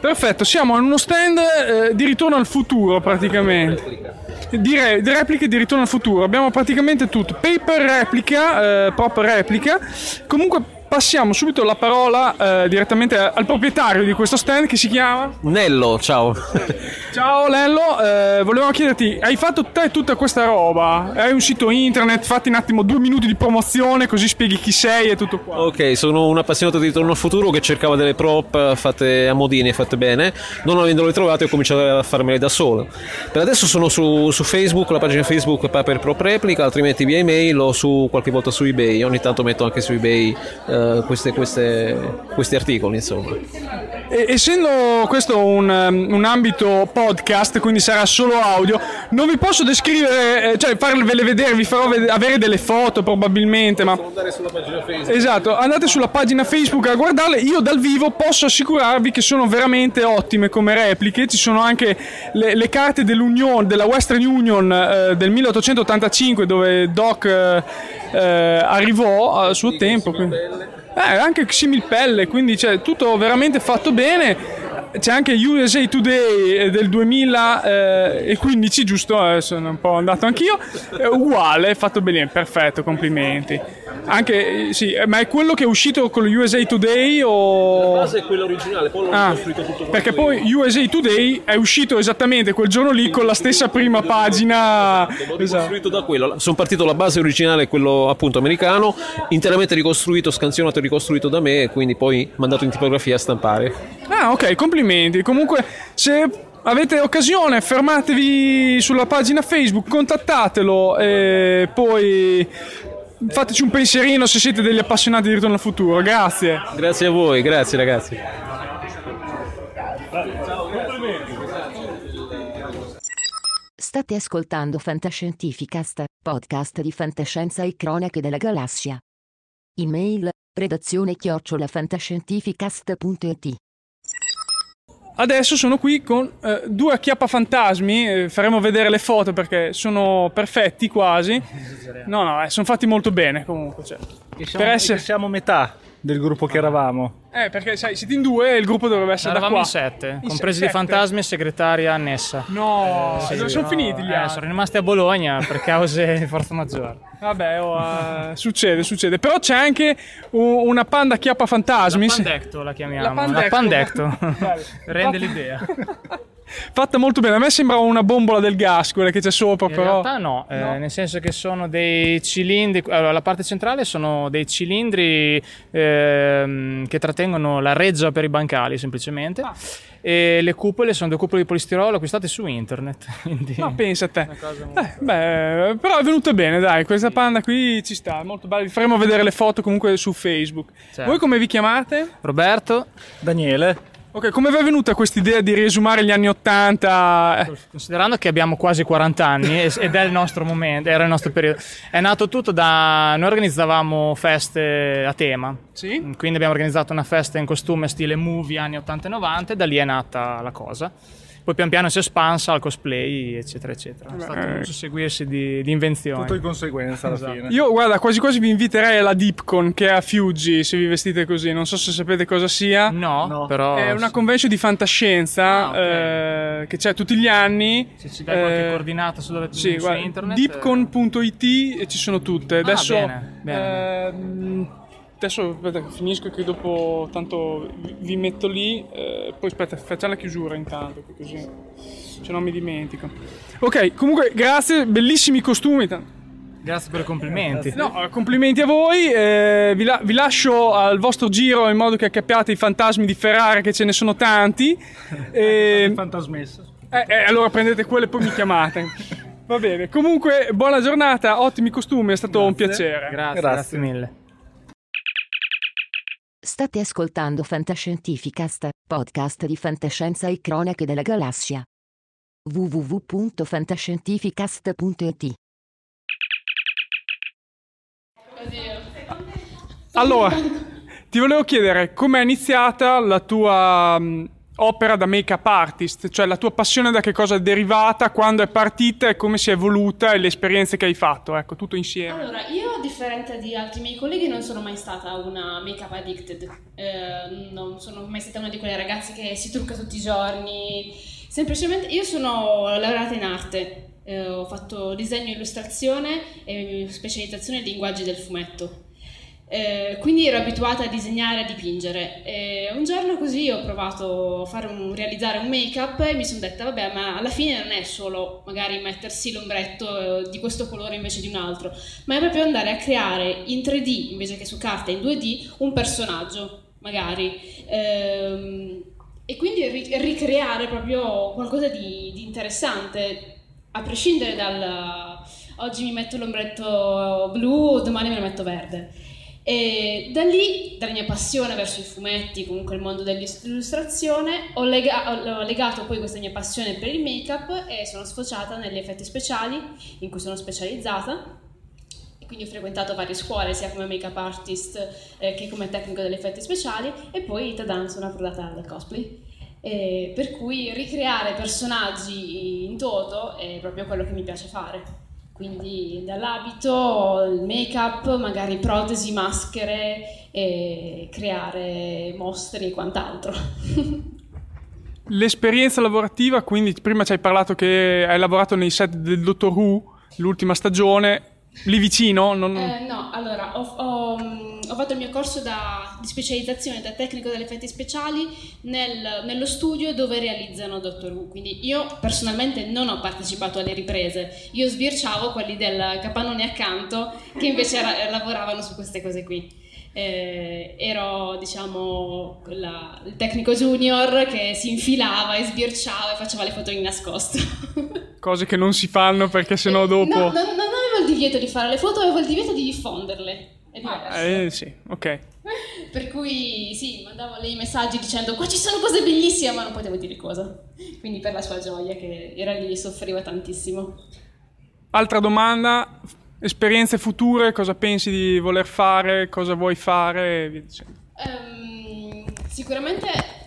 Perfetto, siamo in uno stand eh, di ritorno al futuro praticamente. Di, re- di repliche di ritorno al futuro. Abbiamo praticamente tutto. Paper replica, eh, proprio replica. Comunque passiamo subito la parola eh, direttamente al proprietario di questo stand che si chiama Nello, ciao. Ciao Lello, eh, volevamo chiederti, hai fatto te tutta questa roba? Hai un sito internet, fatti un attimo due minuti di promozione così spieghi chi sei e tutto qua. Ok, sono un appassionato di Ritorno al Futuro che cercava delle prop fatte a modini e fatte bene. Non avendole trovate ho cominciato a farmele da solo. Per adesso sono su, su Facebook, la pagina Facebook Paper Prop Replica, altrimenti via email o su qualche volta su eBay. Ogni tanto metto anche su eBay eh, queste- queste- questi articoli, insomma. E- essendo questo un, um, un ambito podcast, quindi sarà solo audio, non vi posso descrivere, eh, cioè farvele vedere, vi farò ved- avere delle foto probabilmente, ma... andare sulla pagina Facebook. Esatto, andate sulla pagina Facebook a guardarle. Io dal vivo posso assicurarvi che sono veramente ottime come repliche. Ci sono anche le, le carte dell'Union, della Western Union eh, del 1885, dove Doc eh, eh, arrivò al suo tempo. quindi- Eh, anche similpelle, quindi c'è tutto veramente fatto bene. C'è anche USA Today eh, del 2015, giusto? Eh, sono un po' andato anch'io. È uguale, fatto bene, perfetto, complimenti. Anche, sì, eh, ma è quello che è uscito con lo USA Today o... La base è quella originale, poi l'ho Ah, costruito tutto perché io. poi USA Today è uscito esattamente quel giorno lì con la stessa prima pagina. L'ho Esatto. ricostruito da quello. Sono partito la base originale, quello appunto americano, interamente ricostruito, scansionato e ricostruito da me, e quindi poi mandato in tipografia a stampare. Ah, ok, complimenti. Comunque, se avete occasione, fermatevi sulla pagina Facebook, contattatelo e poi fateci un pensierino se siete degli appassionati di Ritorno al Futuro. Grazie. Grazie a voi, grazie ragazzi. State ascoltando Fantascientificast, podcast di fantascienza e cronache della galassia. Email, redazione chiocciolafantascientificast.it Adesso sono qui con eh, due acchiappafantasmi, eh, faremo vedere le foto perché sono perfetti quasi. No, no, eh, sono fatti molto bene comunque. Cioè. Siamo, Per essere- siamo metà del gruppo che eravamo. Eh, perché sai, siete in due e il gruppo dovrebbe essere Eravamo da in qua. sette, In compresi se- di sette? fantasmi e segretaria annessa. No, sono finiti gli Eh, altri. sono rimasti a Bologna per cause di forza maggiore. Vabbè, oh, eh, succede, succede. Però c'è anche una panda chiappa fantasmi. La Pandecto la chiamiamo. La Pandecto. La Pandecto. Rende l'idea. Fatta molto bene. A me sembrava una bombola del gas, quella che c'è sopra, In però. realtà no, eh, nel senso che sono dei cilindri, allora la parte centrale sono dei cilindri ehm, che trattengono la reggia per i bancali semplicemente Ah. e le cupole sono due cupole di polistirolo acquistate su internet. Quindi... Ma pensa a te. molto- Eh, beh, però è venuta bene, dai. Questa panda qui ci sta, molto bella. Vi faremo vedere le foto comunque su Facebook. Certo. Voi come vi chiamate? Roberto, Daniele, Ok, come vi è venuta questa idea di riesumare gli anni 80? Eh, Considerando che abbiamo quasi 40 anni ed è il nostro momento, era il nostro periodo, è nato tutto da. Noi organizzavamo feste a tema. Sì? Quindi abbiamo organizzato una festa in costume stile movie anni 80 e 90 e da lì è nata la cosa. Poi pian piano si è espansa al cosplay, eccetera, eccetera. È stato un susseguirsi di, di invenzioni. tutto in conseguenza alla Esatto. fine. Io, guarda, quasi quasi vi inviterei alla Dipcon che è a Fiuggi se vi vestite così. Non so se sapete cosa sia. No, No. però. È una convention di fantascienza Ah, ok. eh, che c'è tutti gli anni. Se ci dai qualche Eh, coordinata su, dove, Sì, su guarda, internet. Deepcon.it e ci sono tutte. Adesso, bene, bene. ehm, adesso aspetta, finisco che dopo tanto vi- metto lì. eh, poi aspetta, facciamo la chiusura intanto, così se non mi dimentico. Ok, comunque grazie, bellissimi costumi. eh, Grazie per i complimenti. No, eh, complimenti a voi. eh, vi, la- vi lascio al vostro giro in modo che capiate i fantasmi di Ferrara, che ce ne sono tanti. E, Fantasmessa. eh, eh, allora prendete quello e poi mi chiamate. Va bene. Comunque, buona giornata, ottimi costumi, è stato un piacere. Grazie, Grazie. grazie mille. State ascoltando Fantascientificast, podcast di fantascienza e cronache della galassia. www.fantascientificast.it Allora, ti volevo chiedere com'è iniziata la tua mh, opera da make-up artist, cioè la tua passione da che cosa è derivata, quando è partita e come si è evoluta e le esperienze che hai fatto, ecco, tutto insieme. Allora, io a differenza di altri miei colleghi non sono mai stata una make-up addicted, eh, non sono mai stata una di quelle ragazze che si trucca tutti i giorni, semplicemente io sono laureata in arte, eh, ho fatto disegno illustrazione e specializzazione in linguaggi del fumetto. Eh, quindi ero abituata a disegnare e a dipingere. E un giorno così ho provato a un, realizzare un make-up e mi sono detta, vabbè, ma alla fine non è solo magari mettersi l'ombretto eh, di questo colore invece di un altro, ma è proprio andare a creare in 3D invece che su carta in 2D un personaggio, magari. Ehm, e quindi ri- ricreare proprio qualcosa di, di interessante, a prescindere dal oggi mi metto l'ombretto blu, domani me lo metto verde. E da lì, dalla mia passione verso i fumetti, comunque il mondo dell'illustrazione, ho, lega- ho, legato poi questa mia passione per il make-up e sono sfociata negli effetti speciali, in cui sono specializzata. quindi ho frequentato varie scuole, sia come make-up artist eh, che come tecnico degli effetti speciali, e poi Tadan sono approdata al cosplay. Eh, per cui ricreare personaggi in toto è proprio quello che mi piace fare quindi dall'abito, il make-up, magari protesi, maschere e creare mostri e quant'altro. L'esperienza lavorativa, quindi prima ci hai parlato che hai lavorato nei set del Dottor Who, l'ultima stagione, lì vicino? Non... Eh, no, allora ho, ho, ho, fatto il mio corso da, di specializzazione da tecnico degli effetti speciali nel, nello studio dove realizzano Doctor Who. Quindi io personalmente non ho partecipato alle riprese, io sbirciavo quelli del capannone accanto che invece era, lavoravano su queste cose qui. Eh, ero diciamo la, il tecnico junior che si infilava e sbirciava e faceva le foto in nascosto. Cose che non si fanno perché sennò dopo... No, no, avevo il divieto di fare le foto, avevo il divieto di diffonderle. È diverso. Ah, eh, sì, ok. per cui sì, mandavo lei messaggi dicendo qua ci sono cose bellissime, ma non potevo dire cosa. Quindi per la sua gioia che era lì soffriva tantissimo. Altra domanda, esperienze future, cosa pensi di voler fare, cosa vuoi fare. Um, sicuramente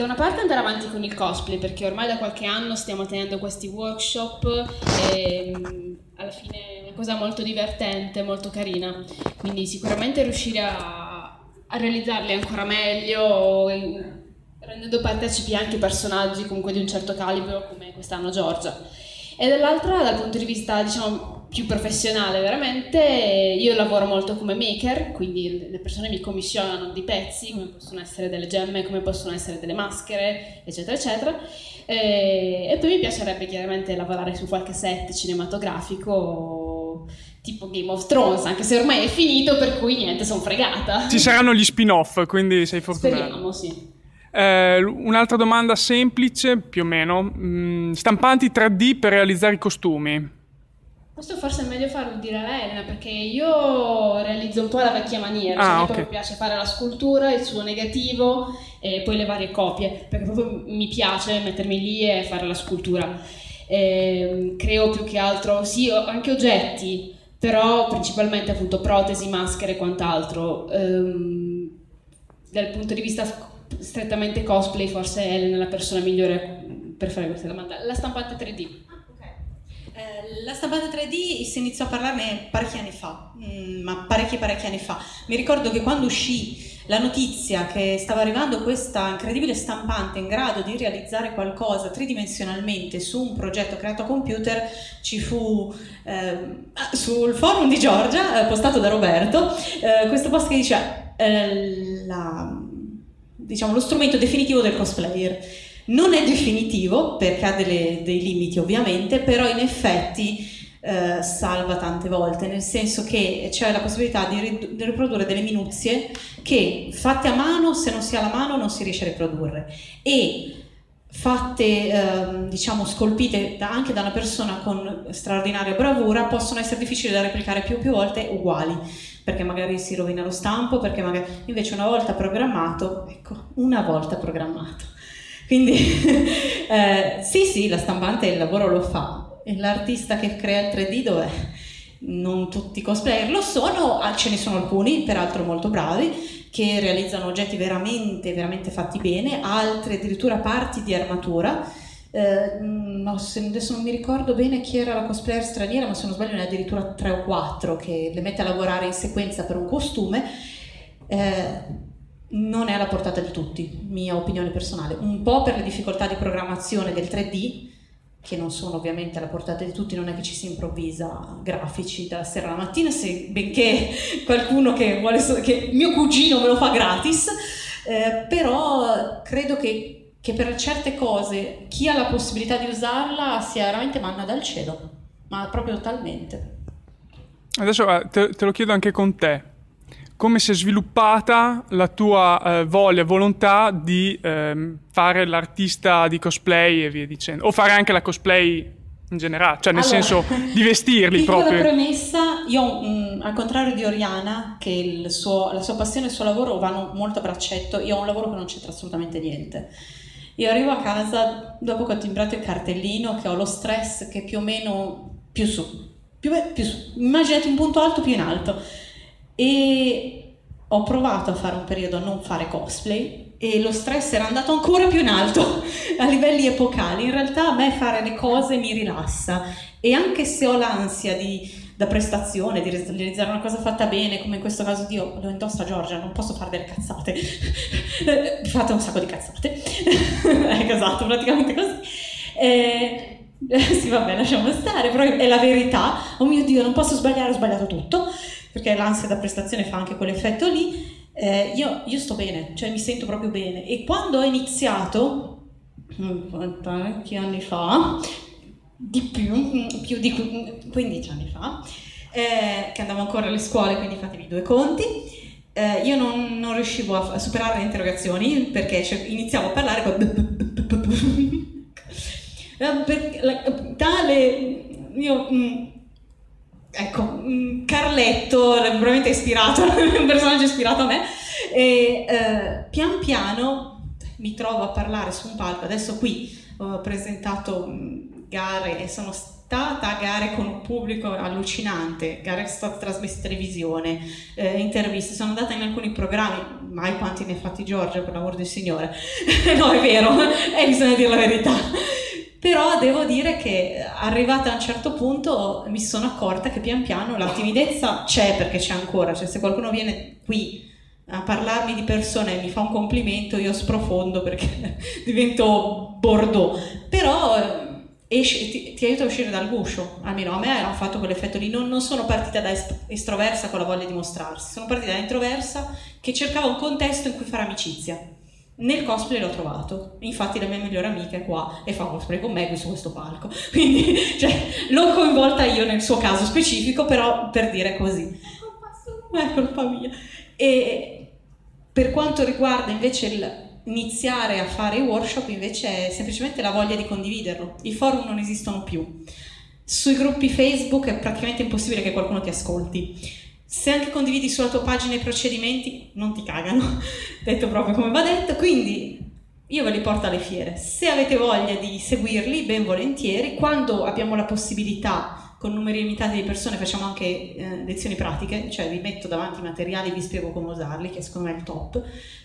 da una parte andare avanti con il cosplay perché ormai da qualche anno stiamo tenendo questi workshop e mm, alla fine è una cosa molto divertente, molto carina, quindi sicuramente riuscire a, a realizzarli ancora meglio rendendo partecipi anche personaggi comunque di un certo calibro come quest'anno Giorgia. E dall'altra, dal punto di vista diciamo più professionale veramente, io lavoro molto come maker, quindi le persone mi commissionano dei pezzi, come possono essere delle gemme, come possono essere delle maschere, eccetera, eccetera. E, e poi mi piacerebbe chiaramente lavorare su qualche set cinematografico tipo Game of Thrones, anche se ormai è finito, per cui niente, sono fregata. Ci saranno gli spin-off, quindi sei fortunata. Speriamo, sì. Eh, un'altra domanda semplice, più o meno. Mm, stampanti 3D per realizzare i costumi. Questo forse è meglio farlo dire a Elena perché io realizzo un po' la vecchia maniera, cioè ah, okay. mi piace fare la scultura, il suo negativo e poi le varie copie, perché proprio mi piace mettermi lì e fare la scultura. E, creo più che altro, sì, anche oggetti, però principalmente appunto protesi, maschere e quant'altro. Ehm, dal punto di vista strettamente cosplay, forse Elena è la persona migliore per fare questa domanda. La stampante 3D. Eh, la stampante 3D si iniziò a parlarne parecchi anni fa, mm, ma parecchi parecchi anni fa. Mi ricordo che quando uscì la notizia che stava arrivando questa incredibile stampante in grado di realizzare qualcosa tridimensionalmente su un progetto creato a computer, ci fu eh, sul forum di Giorgia, eh, postato da Roberto, eh, questo post che diceva eh, la, diciamo, lo strumento definitivo del cosplayer non è definitivo perché ha delle, dei limiti ovviamente, però in effetti eh, salva tante volte, nel senso che c'è la possibilità di, di, riprodurre delle minuzie che fatte a mano, se non si ha la mano, non si riesce a riprodurre. E fatte, eh, diciamo, scolpite da, anche da una persona con straordinaria bravura, possono essere difficili da replicare più più volte uguali, perché magari si rovina lo stampo, perché magari invece una volta programmato, ecco, una volta programmato quindi eh, sì, sì, la stampante il lavoro lo fa. E l'artista che crea il 3D dov'è? Non tutti i cosplayer lo sono, ah, ce ne sono alcuni, peraltro molto bravi, che realizzano oggetti veramente, veramente fatti bene, altri addirittura parti di armatura. Eh, no, se, adesso non mi ricordo bene chi era la cosplayer straniera, ma se non sbaglio ne ha addirittura tre o quattro che le mette a lavorare in sequenza per un costume. Eh, non è alla portata di tutti, mia opinione personale, un po' per le difficoltà di programmazione del 3D, che non sono ovviamente alla portata di tutti, non è che ci si improvvisa grafici dalla sera alla mattina, se benché qualcuno che vuole, che mio cugino me lo fa gratis, eh, però credo che, che, per certe cose chi ha la possibilità di usarla sia veramente manna dal cielo, ma proprio totalmente. Adesso eh, te, te lo chiedo anche con te come si è sviluppata la tua eh, voglia, volontà di eh, fare l'artista di cosplay e via dicendo, o fare anche la cosplay in generale, cioè nel allora, senso di vestirli piccola proprio. premessa, io mh, mm, al contrario di Oriana, che suo, la sua passione e il suo lavoro vanno molto a braccetto, io ho un lavoro che non c'entra assolutamente niente. Io arrivo a casa dopo che ho timbrato il cartellino, che ho lo stress che più o meno più su, più, più su. immaginate un punto alto più in alto e ho provato a fare un periodo a non fare cosplay e lo stress era andato ancora più in alto a livelli epocali. In realtà a me fare le cose mi rilassa e anche se ho l'ansia di, da prestazione, di realizzare una cosa fatta bene, come in questo caso Dio lo indossa Giorgia, non posso fare delle cazzate, fate un sacco di cazzate, ecco esatto, praticamente così. Eh, sì, vabbè, lasciamo stare, però è la verità. Oh mio Dio, non posso sbagliare, ho sbagliato tutto perché l'ansia da prestazione fa anche quell'effetto lì, eh, io, io, sto bene, cioè mi sento proprio bene. E quando ho iniziato, parecchi anni fa, di più, più di 15 anni fa, eh, che andavo ancora alle scuole, quindi fatevi due conti, eh, io non, non, riuscivo a, superare le interrogazioni perché cioè, iniziavo a parlare per, tale... Io... Ecco, mm, Carletto, probabilmente ispirato, un personaggio ispirato a me, e eh, pian piano mi trovo a parlare su un palco, adesso qui ho presentato mm, gare e sono stata a gare con un pubblico allucinante, gare state trasmesse in televisione, eh, interviste, sono andata in alcuni programmi, mai quanti ne ha fatti Giorgio per l'amor del Signore, no è vero, e bisogna dire la verità, però devo dire che arrivata a un certo punto mi sono accorta che pian piano la timidezza c'è perché c'è ancora, cioè se qualcuno viene qui a parlarmi di persone e mi fa un complimento io sprofondo perché divento bordeaux, però eh, esci, ti, ti, aiuta a uscire dal guscio, almeno a me ha fatto quell'effetto lì, non, non sono partita da estroversa con la voglia di mostrarsi, sono partita da introversa che cercava un contesto in cui fare amicizia nel cosplay l'ho trovato, infatti la mia migliore amica è qua e fa cosplay con me qui su questo palco, quindi cioè, l'ho coinvolta io nel suo caso specifico, però per dire così. È colpa mia. E per quanto riguarda invece iniziare a fare i workshop, invece è semplicemente la voglia di condividerlo. I forum non esistono più. Sui gruppi Facebook è praticamente impossibile che qualcuno ti ascolti se anche condividi sulla tua pagina i procedimenti, non ti cagano, detto proprio come va detto, quindi io ve li porto alle fiere. Se avete voglia di seguirli, ben volentieri, quando abbiamo la possibilità, con numeri limitati di persone, facciamo anche eh, lezioni pratiche, cioè vi metto davanti i materiali e vi spiego come usarli, che secondo me è il top,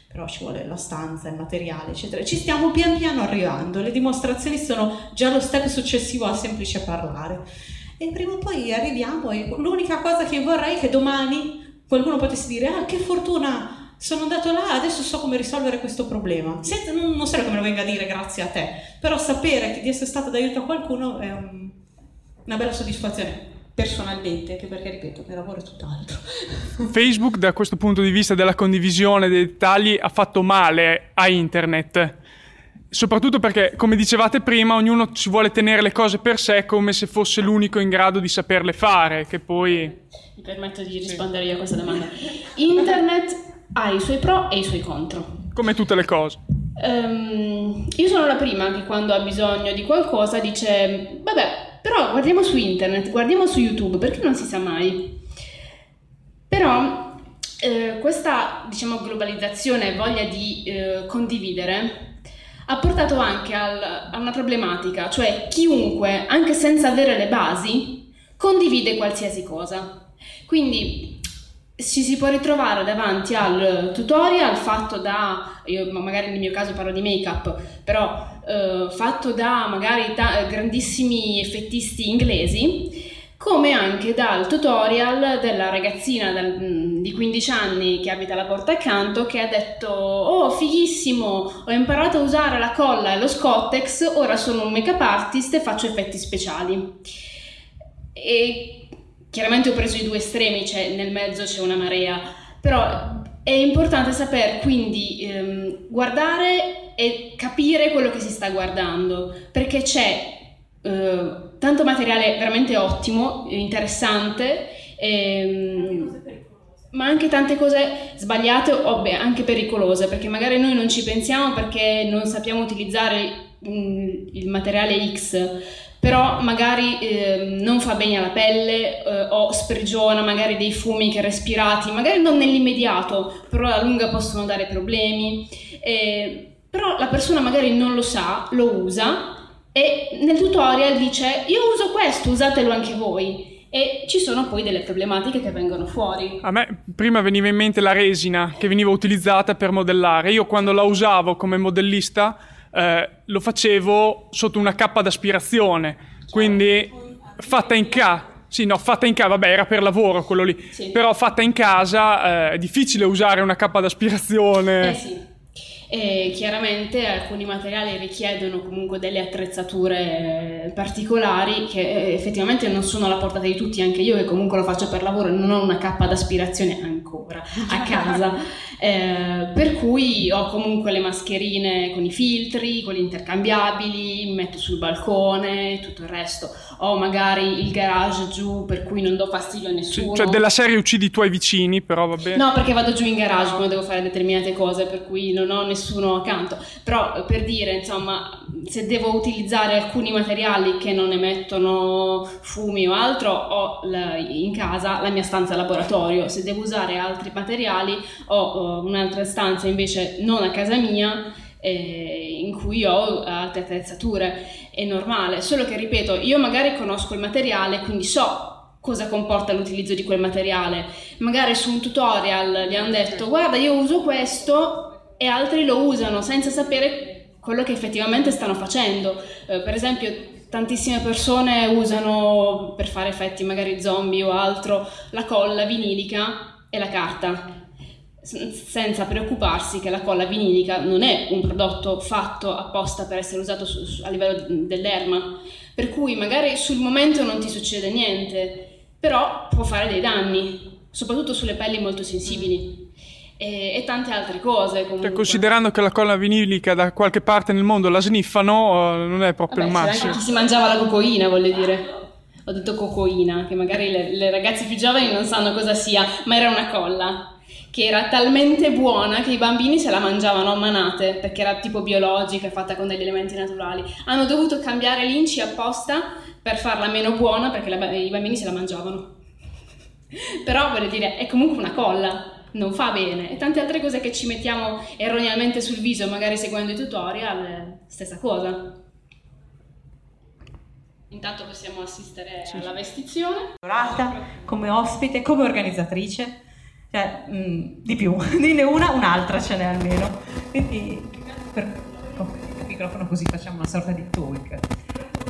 però ci vuole la stanza, il materiale, eccetera. Ci stiamo pian piano arrivando, le dimostrazioni sono già lo step successivo al semplice parlare e prima o poi arriviamo e l'unica cosa che vorrei è che domani qualcuno potesse dire ah che fortuna sono andato là adesso so come risolvere questo problema Senza, non, non so come lo venga a dire grazie a te però sapere di essere stato d'aiuto a qualcuno è un, una bella soddisfazione personalmente, anche perché ripeto, il mio lavoro è tutt'altro. Facebook da questo punto di vista della condivisione dei dettagli ha fatto male a internet Soprattutto perché, come dicevate prima, ognuno ci vuole tenere le cose per sé come se fosse l'unico in grado di saperle fare, che poi... Mi permetto di rispondere io a questa domanda. Internet ha i suoi pro e i suoi contro. Come tutte le cose. Um, io sono la prima che quando ha bisogno di qualcosa dice, vabbè, però guardiamo su internet, guardiamo su YouTube, perché non si sa mai. Però eh, questa, diciamo, globalizzazione e voglia di eh, condividere ha portato anche al, a una problematica, cioè chiunque, anche senza avere le basi, condivide qualsiasi cosa. Quindi ci si può ritrovare davanti al tutorial fatto da, io magari nel mio caso parlo di make-up, però eh, fatto da magari da grandissimi effettisti inglesi, come anche dal tutorial della ragazzina dal, di 15 anni che abita alla porta accanto che ha detto oh fighissimo ho imparato a usare la colla e lo scottex ora sono un make up artist e faccio effetti speciali. E chiaramente ho preso i due estremi cioè nel mezzo c'è una marea però è importante saper quindi ehm, guardare e capire quello che si sta guardando perché c'è eh, tanto materiale veramente ottimo, interessante, ehm, ma anche tante cose sbagliate o beh, anche pericolose, perché magari noi non ci pensiamo perché non sappiamo utilizzare mh, il materiale X, però magari eh, non fa bene alla pelle eh, o sprigiona magari dei fumi che respirati, magari non nell'immediato, però alla lunga possono dare problemi. Eh, però la persona magari non lo sa, lo usa e nel tutorial dice io uso questo, usatelo anche voi. E ci sono poi delle problematiche che vengono fuori. A me prima veniva in mente la resina che veniva utilizzata per modellare. Io quando la usavo come modellista eh, lo facevo sotto una cappa d'aspirazione, quindi fatta in casa. Sì, no, fatta in casa, vabbè, era per lavoro quello lì. Sì. Però fatta in casa eh, è difficile usare una cappa d'aspirazione. Eh sì. E chiaramente alcuni materiali richiedono comunque delle attrezzature particolari che eh, effettivamente non sono alla portata di tutti, anche io che comunque lo faccio per lavoro non ho una cappa d'aspirazione ancora a casa, eh, per cui ho comunque le mascherine con i filtri, quelli intercambiabili, metto sul balcone, tutto il resto ho magari il garage giù per cui non do fastidio a nessuno. Cioè della serie uccidi i tuoi vicini, però va bene. No, perché vado giù in garage quando devo fare determinate cose, per cui non ho nessuno accanto. Però per dire, insomma, se devo utilizzare alcuni materiali che non emettono fumi o altro, ho in casa la mia stanza laboratorio. Se devo usare altri materiali, ho, ho un'altra stanza invece non a casa mia eh, in cui ho altre attrezzature, è normale, solo che ripeto, io magari conosco il materiale, quindi so cosa comporta l'utilizzo di quel materiale, magari su un tutorial gli hanno detto guarda io uso questo e altri lo usano senza sapere quello che effettivamente stanno facendo, eh, per esempio tantissime persone usano per fare effetti magari zombie o altro la colla vinilica e la carta senza preoccuparsi che la colla vinilica non è un prodotto fatto apposta per essere usato su, su, a livello dell'erma, per cui magari sul momento non ti succede niente, però può fare dei danni, soprattutto sulle pelli molto sensibili. E, e tante altre cose. Cioè, comunque. considerando che la colla vinilica da qualche parte nel mondo la sniffano, non è proprio Vabbè, il massimo. Anche chi si mangiava la cocoina, voglio dire. Ho detto cocoina, che magari le, le ragazze più giovani non sanno cosa sia, ma era una colla che era talmente buona che i bambini se la mangiavano a manate perché era tipo biologica, fatta con degli elementi naturali. Hanno dovuto cambiare l'inci apposta per farla meno buona perché la, i bambini se la mangiavano. Però voglio dire, è comunque una colla, non fa bene. E tante altre cose che ci mettiamo erroneamente sul viso, magari seguendo i tutorial, stessa cosa. Intanto possiamo assistere alla vestizione. Come ospite, come organizzatrice cioè, mh, mm, di più, dine una, un'altra ce n'è almeno. Quindi, per, il microfono così facciamo una sorta di talk.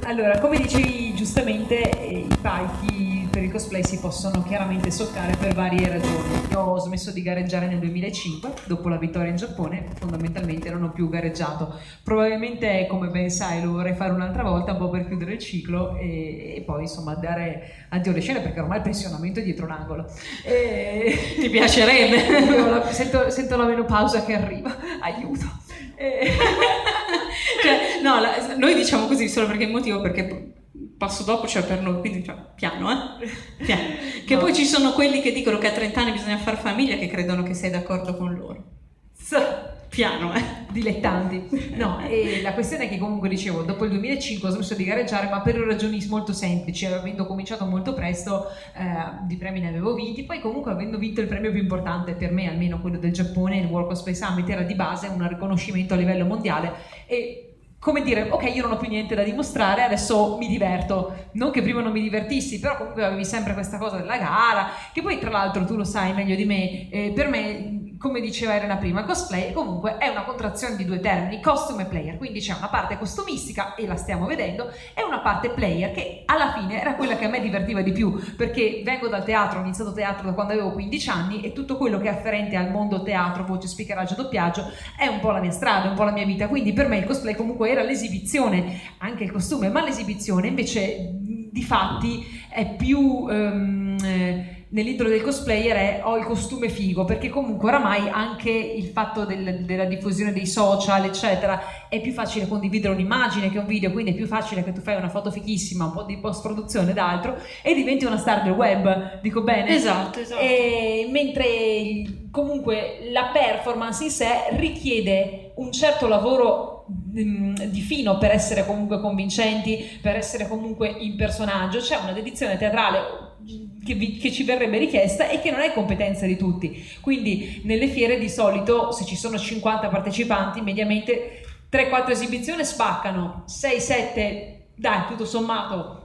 Allora, come dicevi giustamente, eh, i palchi per il cosplay si possono chiaramente soccare per varie ragioni. Io ho smesso di gareggiare nel 2005, dopo la vittoria in Giappone, fondamentalmente non ho più gareggiato. Probabilmente, come ben sai, lo vorrei fare un'altra volta, un po' per chiudere il ciclo e, e poi insomma dare addio alle scene perché ormai il pensionamento è dietro l'angolo. E... Ti piacerebbe? sento, sento la menopausa che arriva, aiuto. E... cioè, no, la, noi diciamo così solo perché il motivo perché passo dopo cioè per noi, quindi cioè, piano, eh? Piano. Che no. poi ci sono quelli che dicono che a 30 anni bisogna fare famiglia che credono che sei d'accordo con loro. Piano, eh? Dilettanti. No, e la questione è che comunque dicevo, dopo il 2005 ho smesso di gareggiare, ma per ragioni molto semplici, avendo cominciato molto presto, eh, di premi ne avevo vinti, poi comunque avendo vinto il premio più importante per me, almeno quello del Giappone, il World Cosplay Summit, era di base un riconoscimento a livello mondiale e come dire, ok, io non ho più niente da dimostrare, adesso mi diverto. Non che prima non mi divertissi, però comunque avevi sempre questa cosa della gara, che poi tra l'altro tu lo sai meglio di me, eh, per me come diceva Elena prima, cosplay comunque è una contrazione di due termini, costume e player, quindi c'è una parte costumistica e la stiamo vedendo e una parte player che alla fine era quella che a me divertiva di più perché vengo dal teatro, ho iniziato teatro da quando avevo 15 anni e tutto quello che è afferente al mondo teatro, voce, speakeraggio, doppiaggio è un po' la mia strada, un po' la mia vita, quindi per me il cosplay comunque era l'esibizione, anche il costume, ma l'esibizione invece di fatti è più... Um, eh, nell'intro del cosplayer è ho il costume figo, perché comunque oramai anche il fatto del, della diffusione dei social, eccetera, è più facile condividere un'immagine che un video, quindi è più facile che tu fai una foto fichissima, un po' di post produzione ed altro, e diventi una star del web, dico bene? Esatto, esatto. E, mentre comunque la performance in sé richiede un certo lavoro mm, di fino per essere comunque convincenti, per essere comunque in personaggio, c'è una dedizione teatrale che, vi, che, ci verrebbe richiesta e che non è competenza di tutti. Quindi nelle fiere di solito se ci sono 50 partecipanti, mediamente 3-4 esibizioni spaccano, 6-7 dai, tutto sommato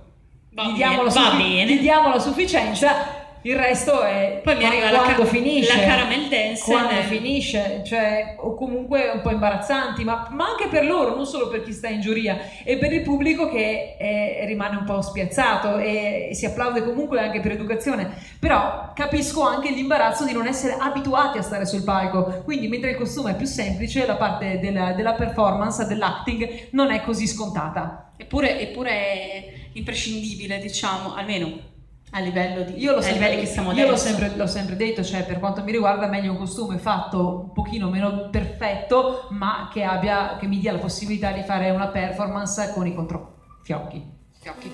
va gli, diamo bene, suffi- gli diamo la sufficienza il resto è poi mi arriva quando la, ca- finisce? la caramel dance quando è... finisce? Cioè o comunque un po' imbarazzanti ma, ma, anche per loro non solo per chi sta in giuria e per il pubblico che è, rimane un po' spiazzato e, e si applaude comunque anche per educazione. Però capisco anche l'imbarazzo di non essere abituati a stare sul palco. Quindi mentre il costume è più semplice la parte della, della performance dell'acting non è così scontata. Eppure, eppure è imprescindibile diciamo almeno a livello di io, l'ho sempre, io l'ho, sempre, l'ho sempre, detto, cioè per quanto mi riguarda meglio un costume fatto un pochino meno perfetto, ma che, abbia, che mi dia la possibilità di fare una performance con i controfiocchi. Fiocchi.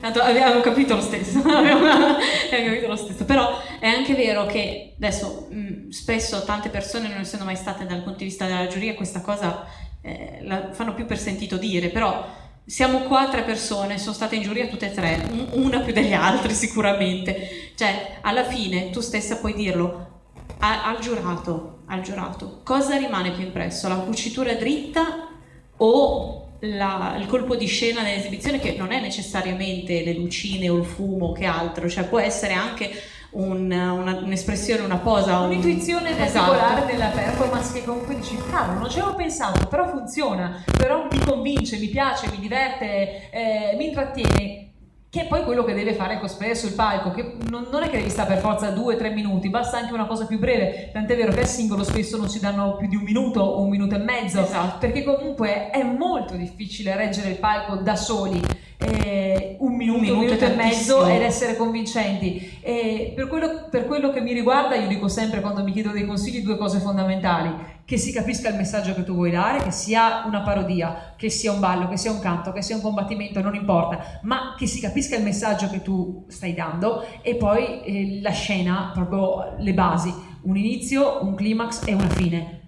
Tanto abbiamo capito lo stesso, abbiamo capito lo stesso, però è anche vero che adesso mh, spesso tante persone non essendo mai state dal punto di vista della giuria questa cosa eh, la fanno più per sentito dire, però siamo qua tre persone, sono state in giuria tutte e tre, una più degli altri sicuramente. Cioè, alla fine tu stessa puoi dirlo al giurato, al giurato. Cosa rimane più impresso? La cucitura dritta o la, il colpo di scena nell'esibizione che non è necessariamente le lucine o il fumo che altro, cioè può essere anche un, una, un'espressione, una posa. Un'intuizione un... particolare esatto. della performance che comunque dici, cavolo, non ci avevo pensato, però funziona, però mi convince, mi piace, mi diverte, eh, mi intrattiene che è poi quello che deve fare il cosplayer sul palco, che non, non è che devi stare per forza due o tre minuti, basta anche una cosa più breve, tant'è vero che al singolo spesso non si danno più di un minuto o un minuto e mezzo, esatto. perché comunque è molto difficile reggere il palco da soli eh, un minuto, un minuto, minuto e mezzo ed essere convincenti. E per, quello, per quello che mi riguarda, io dico sempre quando mi chiedo dei consigli due cose fondamentali: che si capisca il messaggio che tu vuoi dare, che sia una parodia, che sia un ballo, che sia un canto, che sia un combattimento, non importa, ma che si capisca il messaggio che tu stai dando e poi eh, la scena, proprio le basi, un inizio, un climax e una fine.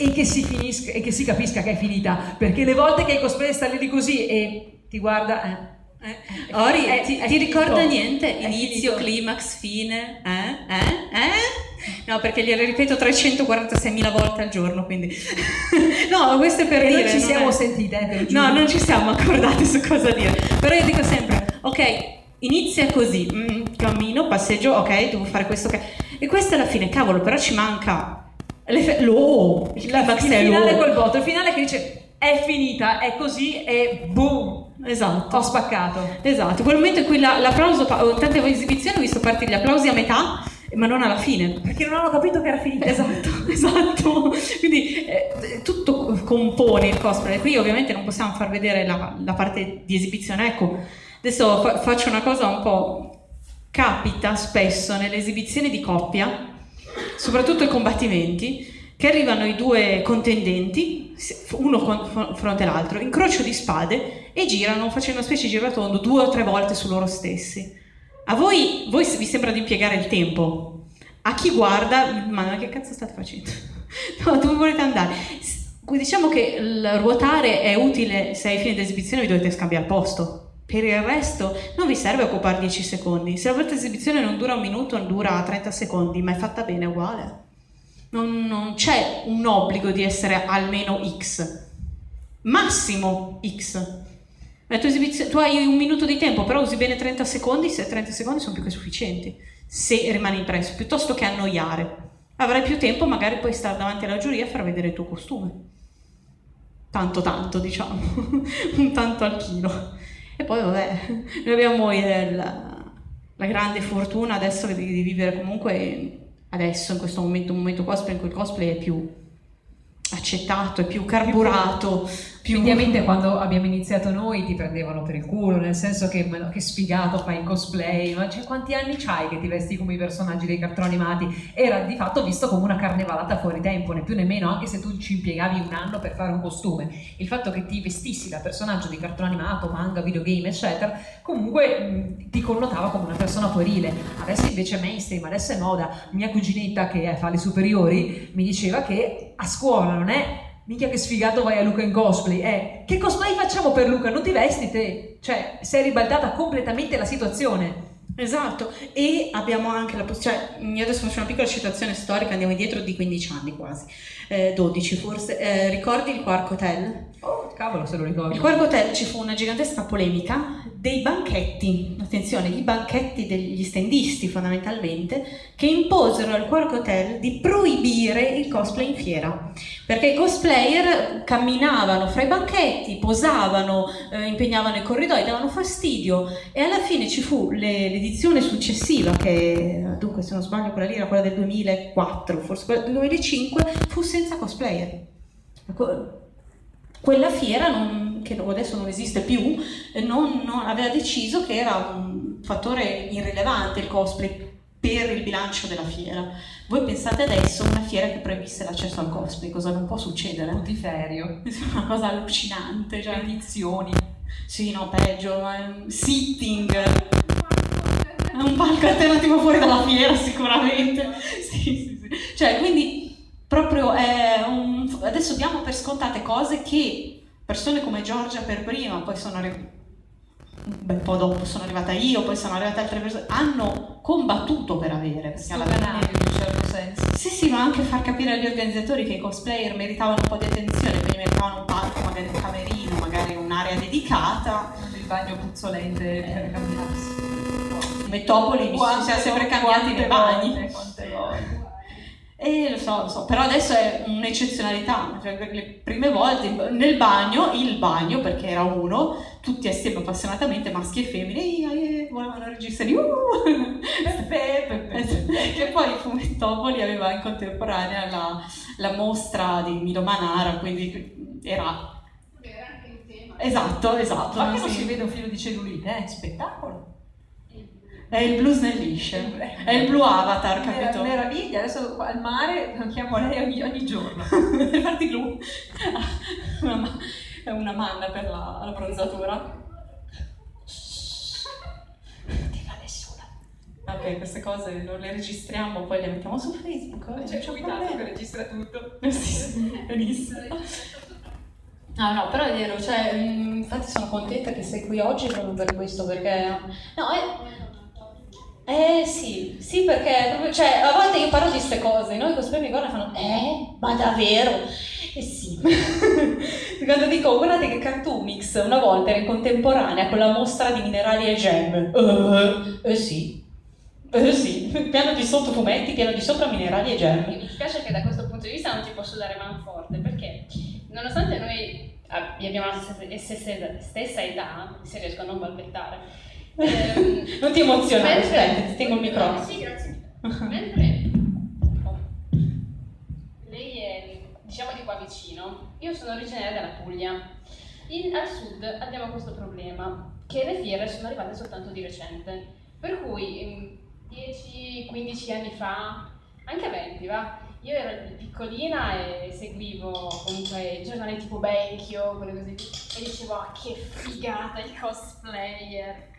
E che si finisca e che si capisca che è finita. Perché le volte che il cosplay sta lì così e ti guarda... Eh. Eh, Ori, è, ti, è ti ricorda niente? Inizio, climax, fine? Eh? Eh? Eh? No, perché glielo ripeto 346.000 volte al giorno, quindi... no, questo è per e dire... Non ci siamo è... sentite, eh, No, non ci siamo accordati su cosa dire. Però io dico sempre, ok, inizia così, mm, cammino, passeggio, ok, devo fare questo, ok. E questa è la fine, cavolo, però ci manca... Fe- lo, il, il finale col voto, il finale che dice è finita, è così e boom! Esatto. Ho spaccato. Esatto, quel momento in cui la, l'applauso, tante esibizioni ho visto partire gli applausi a metà, ma non alla fine. Perché non hanno capito che era finita. Esatto, esatto. Quindi eh, tutto compone il cosplay. Qui ovviamente non possiamo far vedere la, la parte di esibizione. Ecco, adesso fa, faccio una cosa un po'... Capita spesso nelle esibizioni di coppia, soprattutto i combattimenti, che arrivano i due contendenti, uno fronte all'altro, incrocio di spade e girano facendo una specie di giratondo due o tre volte su loro stessi. A voi, voi vi sembra di impiegare il tempo. A chi guarda, ma che cazzo state facendo? no, dove volete andare? Diciamo che il ruotare è utile se ai fini d'esibizione vi dovete scambiare posto. Per il resto non vi serve occupare 10 secondi. Se la vostra esibizione non dura un minuto, dura 30 secondi, ma è fatta bene uguale non, non c'è un obbligo di essere almeno X. massimo X. Esibizione- tu hai un minuto di tempo, però usi bene 30 secondi, se 30 secondi sono più che sufficienti, se rimani impresso, piuttosto che annoiare. Avrai più tempo, magari puoi stare davanti alla giuria e far vedere il tuo costume. Tanto tanto, diciamo, un tanto al chilo. E poi vabbè, noi abbiamo il- la grande fortuna adesso di, di vivere comunque adesso in questo momento, un momento cosplay in cui il cosplay è più accettato, è più carburato, più... Ovviamente quando abbiamo iniziato noi ti prendevano per il culo, nel senso che, che sfigato fai il cosplay, ma cioè, quanti anni c'hai che ti vesti come i personaggi dei cartoni animati? Era di fatto visto come una carnevalata fuori tempo, né più né meno, anche se tu ci impiegavi un anno per fare un costume. Il fatto che ti vestissi da personaggio di cartone animato, manga, videogame, eccetera, comunque mh, ti connotava come una persona puerile. Adesso invece è mainstream, adesso è moda. Mia cuginetta che fa le superiori mi diceva che a scuola non è minchia che sfigato vai a Luca in cosplay, è che cosplay facciamo per Luca? Non ti vesti te? Cioè, sei ribaltata completamente la situazione. Esatto, e abbiamo anche la possibilità, cioè, io adesso faccio una piccola citazione storica, andiamo indietro di 15 anni quasi, eh, 12 forse, Eh, ricordi il Quark Hotel? Oh, cavolo se lo ricordo. Il Quark Hotel ci fu una gigantesca polemica dei banchetti, attenzione, i banchetti degli stendisti fondamentalmente, che imposero al Quark Hotel di proibire il cosplay in fiera, perché i cosplayer camminavano fra i banchetti, posavano, eh, impegnavano i corridoi, davano fastidio e alla fine ci fu le- l'edizione successiva, che dunque se non sbaglio quella lì era quella del 2004, forse quella del 2005, fu senza cosplayer. Ecco, quella fiera, non- che adesso non esiste più, non, non- aveva deciso che era un fattore irrilevante il cosplay per il bilancio della fiera. Voi pensate adesso a una fiera che proibisse l'accesso al cosplay, cosa non può succedere? Putiferio. È una cosa allucinante, cioè. Edizioni. Sì, no, peggio, sitting. È un palco alternativo fuori dalla fiera, sicuramente. Sì, sì, sì. Cioè, quindi proprio è un... adesso diamo per scontate cose che persone come Giorgia per prima, poi sono arrivate un bel po' dopo sono arrivata io, poi sono arrivate altre persone, hanno combattuto per avere. Perché alla fine- in un certo senso. sì, sì, ma anche far capire agli organizzatori che i cosplayer meritavano un po' di attenzione, quindi meritavano un palco, magari un camerino, magari un'area dedicata. Il bagno puzzolente per cambiarsi. Mettopoli ci siamo sempre cambiati nei bagni. Volte, quante volte. E lo so, lo so, però adesso è un'eccezionalità, cioè per le prime volte nel bagno, il bagno, perché era uno, tutti assieme appassionatamente, maschi e femmine, ia, ia, volevano registrare, uh, e poi Fumettopoli aveva in contemporanea la, la mostra di Milo Manara, quindi era... Esatto, esatto. Ma che non sì. si vede un filo di cellulite, eh? Spettacolo. È il blu snellisce, è il blu avatar, Mer- capito? meraviglia, adesso al mare chiamo lei ogni, ogni giorno. Infatti blu Una ma- è una manna per la, la bronzatura. Non dica a nessuno. Ok, queste cose non le registriamo, poi le mettiamo su Facebook. eh, C'è Cioè, un problema. che registra tutto. Eh, sì, sì, benissimo. No, no, però è vero, cioè, mh, infatti sono contenta che sei qui oggi proprio per questo, perché... No, è... Eh sì, sì perché proprio- cioè, a volte io parlo di queste cose, no? I cosplay mi guardano e fanno Eh? Ma davvero? Eh sì. Quando dico guardate che Cartoonix una volta era in contemporanea con la mostra di minerali e gemme. Eh, eh sì. Eh sì, piano di sotto fumetti, piano di sopra minerali e gemme. Mi dispiace che da questo punto di vista non ti posso dare manforte perché nonostante noi abbiamo la stessa- stessa età, se riesco a non balbettare, ehm, Non ti emozionare, mentre- aspetta, ti tengo il microfono. Sì, grazie. Mentre oh, lei è diciamo di qua vicino, io sono originaria della Puglia. In- al sud abbiamo questo problema che le fiere sono arrivate soltanto di recente. Per cui ehm, 10-15 anni fa, anche 20 va, io ero piccolina e seguivo comunque giornali tipo Vecchio, quelle così, e dicevo ah, che figata il cosplayer.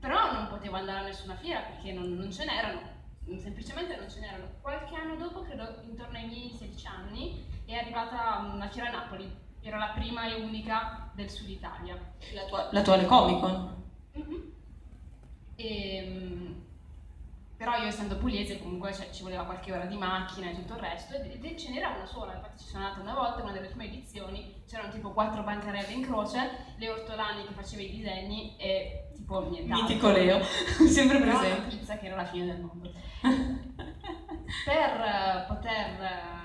Però non potevo andare a nessuna fiera perché non, non ce n'erano, semplicemente non ce n'erano. Qualche anno dopo, credo intorno ai miei 16 anni, è arrivata una fiera a Napoli. Era la prima e unica del sud Italia. L'attuale Comic Con. Mhm. Ehm, però io essendo pugliese comunque cioè, ci voleva qualche ora di macchina e tutto il resto ed, ed ce n'era una sola, infatti ci sono andata una volta, una delle prime edizioni, c'erano tipo quattro bancarelle in croce, le ortolani che faceva i disegni e nient'altro. Mitico Leo, sempre Però presente. una pizza che era la fine del mondo. per eh, poter eh,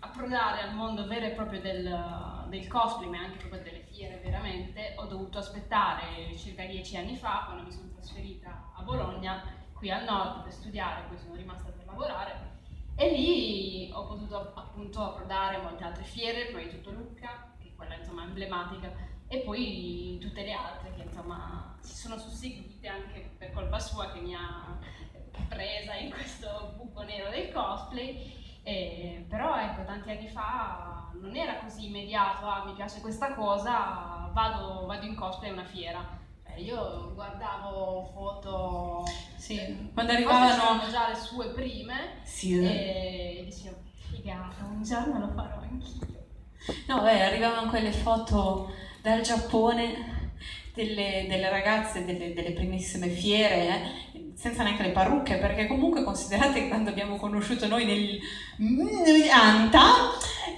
approdare al mondo vero e proprio del, del cosplay, ma anche proprio delle fiere veramente, ho dovuto aspettare circa dieci anni fa, quando mi sono trasferita a Bologna, qui al nord, per studiare, poi sono rimasta per lavorare. E lì ho potuto appunto approdare molte altre fiere, di tutto Lucca, che è quella insomma emblematica, e poi tutte le altre che insomma si sono susseguite anche per colpa sua che mi ha presa in questo buco nero del cosplay. Eh, però ecco, tanti anni fa non era così immediato, ah, mi piace questa cosa, vado, vado in cosplay a una fiera. Cioè, io guardavo foto, Sì, eh, quando arrivavano- già le sue prime Sì, eh. e dicevo, figata, un giorno lo farò anch'io. No, beh, arrivavano quelle foto dal Giappone delle, delle ragazze delle, delle primissime fiere, senza neanche le parrucche, perché comunque considerate che quando abbiamo conosciuto noi nel 90,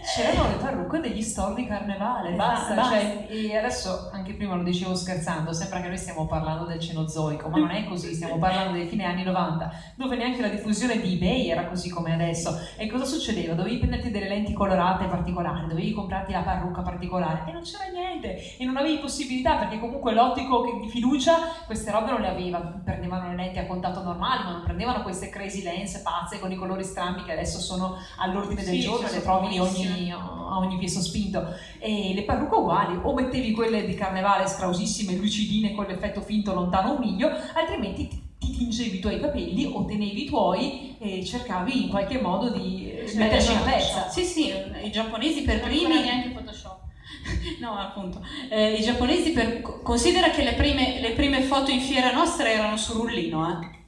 C'erano le parrucche degli store di carnevale, basta. basta. Cioè, e adesso, anche prima lo dicevo scherzando, sembra che noi stiamo parlando del Cenozoico, ma non è così, stiamo parlando dei fine anni 90, dove neanche la diffusione di eBay era così come adesso. E cosa succedeva? Dovevi prenderti delle lenti colorate particolari, dovevi comprarti la parrucca particolare e non c'era niente e non avevi possibilità perché comunque l'ottico di fiducia queste robe non le aveva, prendevano le lenti a contatto normali, ma non prendevano queste crazy lens pazze con i colori strambi che adesso sono all'ordine del Sì, giorno e ci le trovi ogni, a ogni piè sospinto. E le parrucche uguali, o mettevi quelle di carnevale scrausissime, lucidine con l'effetto finto lontano un miglio, altrimenti ti ti tingevi i tuoi capelli o tenevi i tuoi e cercavi in qualche modo di eh, Cioè, metterci in no, pezza. sì sì, i giapponesi per Non primi... No, appunto. Eh, I giapponesi, per, considera che le prime, le prime foto in fiera nostre erano su rullino, eh.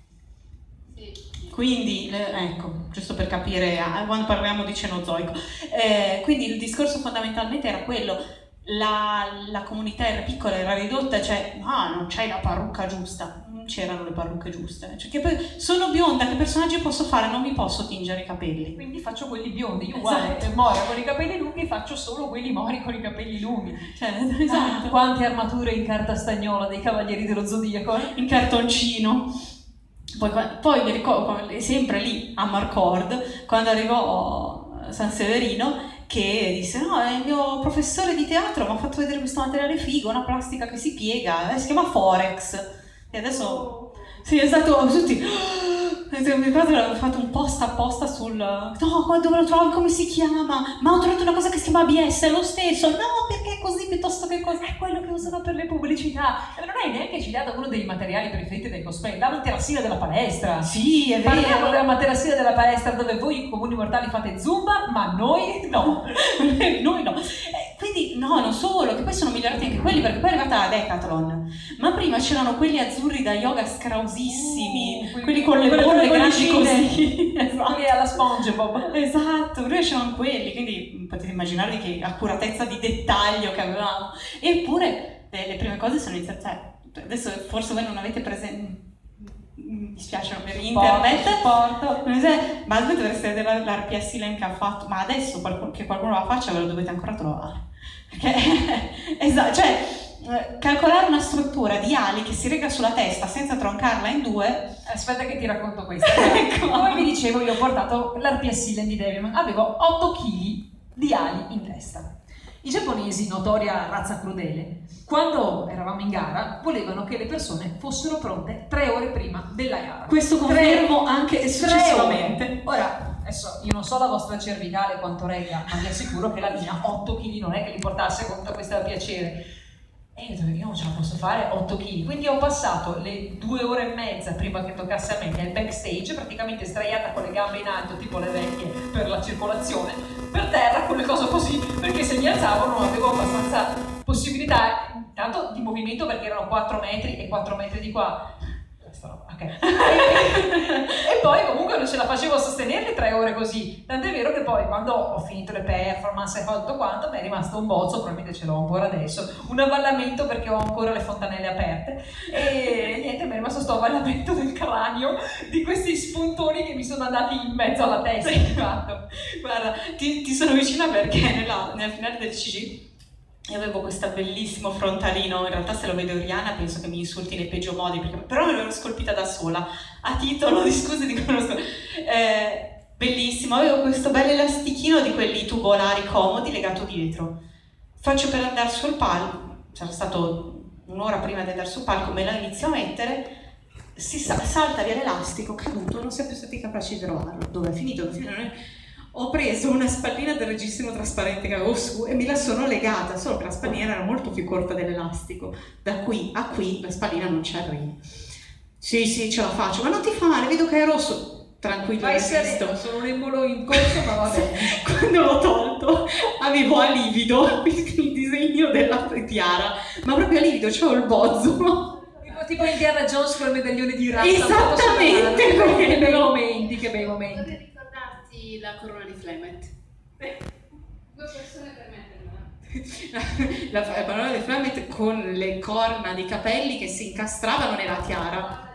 Sì. Quindi, ecco, giusto per capire quando parliamo di cenozoico. Eh, quindi il discorso fondamentalmente era quello, la, la comunità era piccola, era ridotta, cioè, ah, non c'hai la parrucca giusta. Non c'erano le parrucche giuste. Cioè, che poi sono bionda, che personaggi posso fare? Non mi posso tingere i capelli. Quindi faccio quelli biondi, io uguale, Esatto. Mora con i capelli lunghi faccio solo quelli Mori con i capelli lunghi. Cioè, Ah, esatto. quante armature in carta stagnola dei Cavalieri dello Zodiaco. eh? in cartoncino. Poi, poi mi ricordo, sempre lì a Marcord, quando arrivò San Severino, che disse: No, il mio professore di teatro mi ha fatto vedere questo materiale figo, una plastica che si piega, eh, si chiama Forex. E adesso. Sì, è stato tutti. Mi ricordo che fatto un post apposta sul. No, dove lo trovi? Come si chiama? Ma ho trovato una cosa che si chiama ABS, è lo stesso. No, perché è così piuttosto che così. È quello che usano per le pubblicità. E non hai neanche citato uno dei materiali preferiti del cosplay, la materassina della palestra. Sì, è Parliamo vero. della materassina della palestra dove voi comuni mortali fate zumba, ma noi no. Noi no. Eh, quindi, no, non solo, che poi sono migliorati anche quelli, perché poi è arrivata la Decathlon. Ma prima c'erano quelli azzurri da yoga scrausissimi, Uh, quelli con le bolle grandi così. esatto. Quelli alla SpongeBob. Esatto, prima c'erano quelli, quindi potete immaginarvi che accuratezza di dettaglio che avevamo. Eppure le, le prime cose sono iniziate, cioè, adesso forse voi non avete presente, mi dispiace avere internet, Supporto. ma voi dovreste vedere l'RPS Lane che ha fatto, ma adesso qualcuno- che qualcuno la faccia ve lo dovete ancora trovare. Perché, esatto, cioè, eh, calcolare una struttura di ali che si rega sulla testa senza troncarla in due, Aspetta che ti racconto questo. Ecco. Come vi dicevo, io ho portato l'RPS di Devilman, avevo 8 kg di ali in testa. I giapponesi, notoria razza crudele, quando eravamo in gara, volevano che le persone fossero pronte tre ore prima della gara. questo Tre- confermo anche tre successivamente. ore. Ora, adesso io non so la vostra cervicale quanto regga, ma vi assicuro che la mia 8 kg non è che li portasse con tutta questa piacere. E io detto, io non ce la posso fare 8 kg. Quindi ho passato le due ore e mezza prima che toccasse a me nel backstage, praticamente sdraiata con le gambe in alto, tipo le vecchie per la circolazione, per terra con le cose così, perché se mi alzavo non avevo abbastanza possibilità, intanto di movimento perché erano 4 metri e 4 metri di qua. Questa roba. Ok. e poi comunque non ce la facevo a sostenerle tre ore così. Tant'è vero che poi quando ho finito le performance e fatto quanto, mi è rimasto un bozzo, probabilmente ce l'ho ancora adesso, un avvallamento perché ho ancora le fontanelle aperte. E niente, mi è rimasto sto avvallamento del cranio di questi spuntoni che mi sono andati in mezzo alla testa. Guarda, ti, ti sono vicina perché nella, nel finale del CG io avevo questo bellissimo frontalino, in realtà se lo vedo Oriana penso che mi insulti nei peggio modi, perché, però me l'ero scolpita da sola, a titolo di scuse di conosco. Eh, bellissimo, avevo questo bel elastichino di quelli tubolari comodi legato dietro. Faccio per andare sul palco, c'era stato un'ora prima di andare sul palco, me la inizio a mettere, si sa- salta via l'elastico, caduto, non siamo più stati capaci di trovarlo. Dove è finito? Dove è finito? Ho preso una spallina del registro trasparente che avevo su e me la sono legata, solo che la spallina era molto più corta dell'elastico. Da qui a qui la spallina non ci arriva. Sì, sì, ce la faccio, ma non ti fa male, vedo che è rosso. Tranquillo, Vai resisto. sono un embolo in corso, ma va bene. Quando l'ho tolto avevo a livido il disegno della tiara, ma proprio a livido, c'ho il bozzo. Tipo- Tipo Indiana Jones con il medaglione di razza. Esattamente Che bei quello. momenti, che bei momenti. La corona di Flemet? Due persone per metterla. La la parola di Flamet con le corna di capelli che si incastravano nella tiara.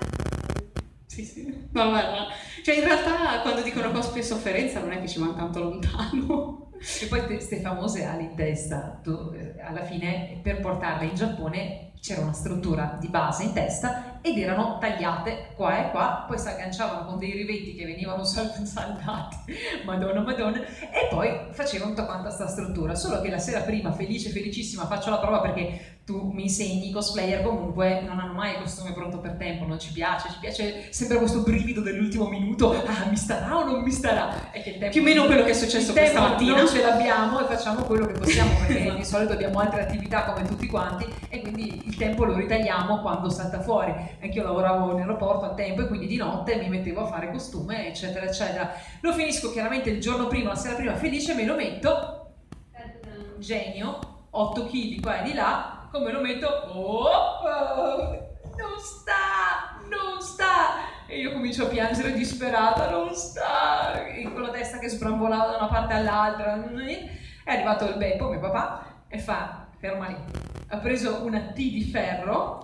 Sì, sì. No, guarda. Cioè, in realtà, quando dicono cosplay e sofferenza, non è che ci vanno tanto lontano. E poi queste famose ali in testa, tu, eh, alla fine per portarle in Giappone c'era una struttura di base in testa ed erano tagliate qua e qua, poi si agganciavano con dei rivetti che venivano sal- saldati, madonna madonna, e poi facevano tutta quanta sta struttura, solo che la sera prima, felice, felicissima, faccio la prova perché tu mi insegni, i cosplayer comunque non hanno mai il costume pronto per tempo, non ci piace, ci piace sempre questo brivido dell'ultimo minuto, ah mi starà o non mi starà? E che il tempo Più o meno quello che è successo questa mattina. Non ce l'abbiamo e facciamo quello che possiamo perché di solito abbiamo altre attività come tutti quanti e quindi il tempo lo ritagliamo quando salta fuori. Anch'io lavoravo in aeroporto a tempo e quindi di notte mi mettevo a fare costume eccetera eccetera. Lo finisco chiaramente il giorno prima, la sera prima felice, me lo metto, genio, 8 kg qua e di là, come lo metto, oh, non sta, non sta. E io comincio a piangere disperata, non sta, e con la testa che sbrambolava da una parte all'altra. È arrivato il Beppo, mio papà, e fa, ferma lì. Ha preso una T di ferro,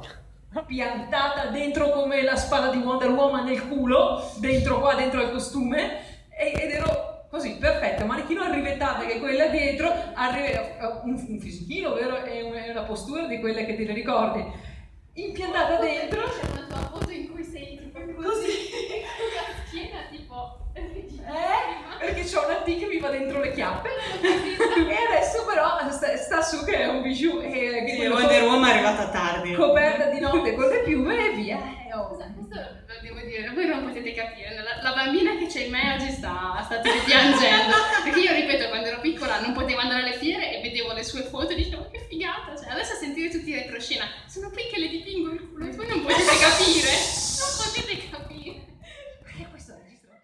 piantata dentro come la spada di Wonder Woman nel culo, dentro qua, dentro il costume, ed ero così, perfetto, manichino arrivettata che quella dietro, arri- un, un fisichino, vero? E una postura di quelle che te le ricordi, impiantata dentro. C'è una tua foto in cui sei tipo così, con la schiena tipo... Eh? Perché c'ho una T che mi va dentro le chiappe e adesso però sta, sta su che è un bijou e che Sì, Wonder co- Woman è arrivata tardi. coperta di notte con le piume e via. Eh, oh. Questo lo devo dire, voi non potete capire, la, la bambina che c'è in me oggi sta, sta piangendo, perché io ripeto, quando ero piccola non potevo andare alle fiere e vedevo le sue foto e dicevo che figata, cioè adesso a sentire tutti in retroscena, sono qui che le dipingo il culo e voi non potete capire, non potete capire. Eh, questo è registrato.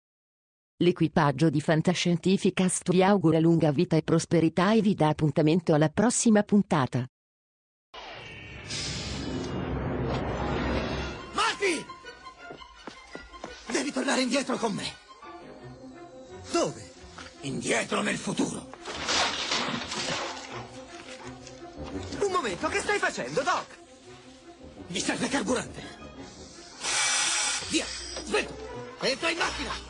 L'equipaggio di Fantascientificast vi augura lunga vita e prosperità e vi dà appuntamento alla prossima puntata. Marty! Devi tornare indietro con me. Dove? Indietro nel futuro. Un momento, che stai facendo, Doc? Mi serve carburante. Via, svelto. Entra in macchina.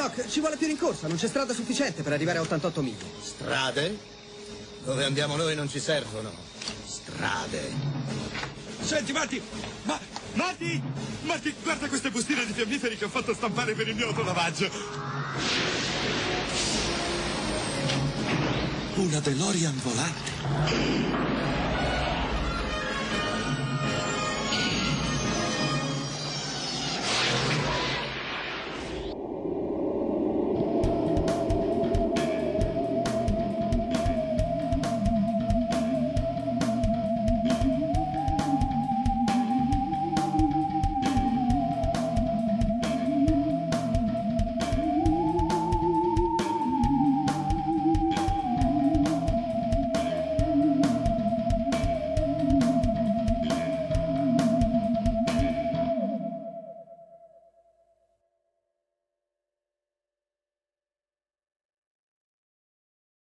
Doc, ci vuole più rincorsa, non c'è strada sufficiente per arrivare a 88 miglia. Strade? Dove andiamo noi non ci servono. Strade. Senti, Marti! Ma... Marti! Marti, guarda queste bustine di fiammiferi che ho fatto stampare per il mio autolavaggio. Una DeLorean volante.